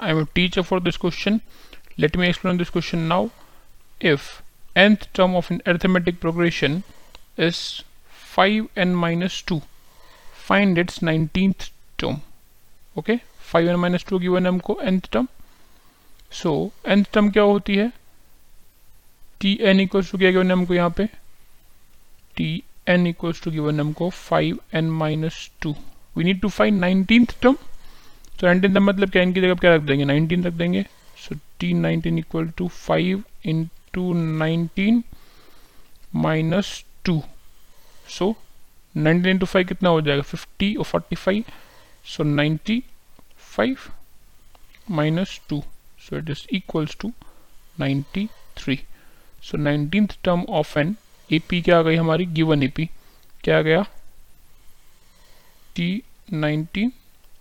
I am a teacher for this question. Let me explain this question now. If nth term of an arithmetic progression is 5n minus 2, find its 19th term. Okay, 5n minus 2 given हमको nth term. So nth term क्या होती है T N equals to क्या given हमको यहाँ पे T N equals to given हमको five N minus two we need to find nineteen term तो नाइनटीन का मतलब क्या? इनकी जगह क्या रख देंगे? नाइनटीन रख देंगे। So T nineteen equal to five into nineteen minus two so nineteen into five कितना हो जाएगा? फिफ्टी और forty five so ninety five minus two so it is equals to ninety three so nineteen term of an AP क्या आ गई हमारी? Given AP क्या आ गया? T nineteen